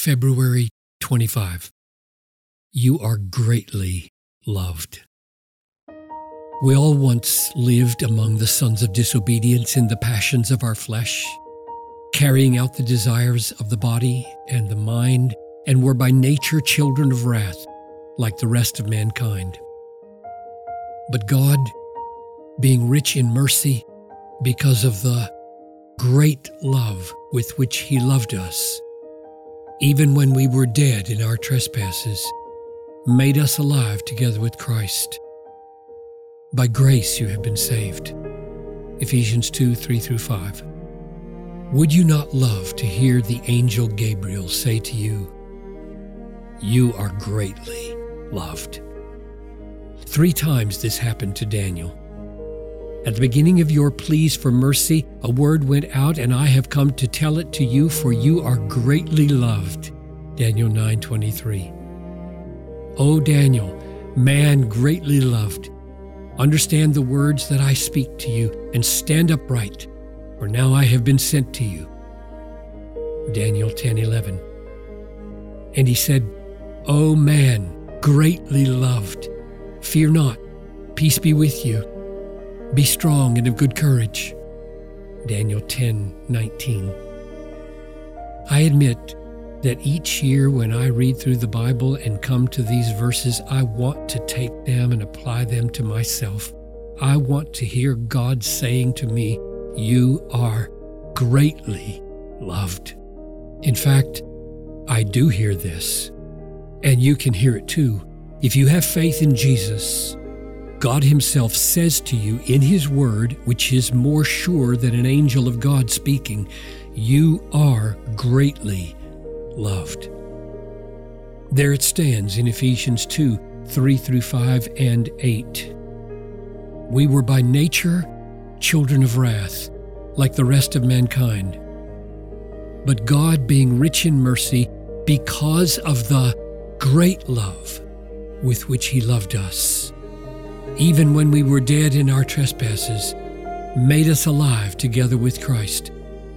February 25. You are greatly loved. We all once lived among the sons of disobedience in the passions of our flesh, carrying out the desires of the body and the mind, and were by nature children of wrath, like the rest of mankind. But God, being rich in mercy, because of the great love with which He loved us, even when we were dead in our trespasses, made us alive together with Christ. By grace you have been saved. Ephesians 2 3 through 5. Would you not love to hear the angel Gabriel say to you, You are greatly loved? Three times this happened to Daniel. At the beginning of your pleas for mercy, a word went out, and I have come to tell it to you, for you are greatly loved. Daniel 9:23. O Daniel, man greatly loved, understand the words that I speak to you, and stand upright, for now I have been sent to you. Daniel 10:11. And he said, O man, greatly loved, fear not, peace be with you. Be strong and of good courage. Daniel 10 19. I admit that each year when I read through the Bible and come to these verses, I want to take them and apply them to myself. I want to hear God saying to me, You are greatly loved. In fact, I do hear this, and you can hear it too. If you have faith in Jesus, God Himself says to you in His Word, which is more sure than an angel of God speaking, You are greatly loved. There it stands in Ephesians 2 3 through 5 and 8. We were by nature children of wrath, like the rest of mankind. But God, being rich in mercy, because of the great love with which He loved us, even when we were dead in our trespasses, made us alive together with Christ.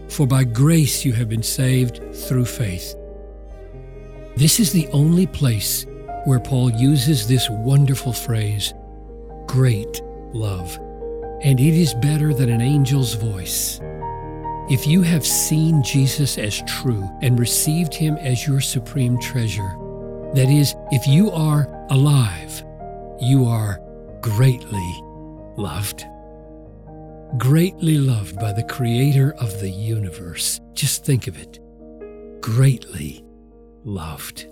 For by grace you have been saved through faith. This is the only place where Paul uses this wonderful phrase, great love, and it is better than an angel's voice. If you have seen Jesus as true and received him as your supreme treasure, that is, if you are alive, you are greatly loved. Greatly loved by the Creator of the universe. Just think of it. Greatly loved.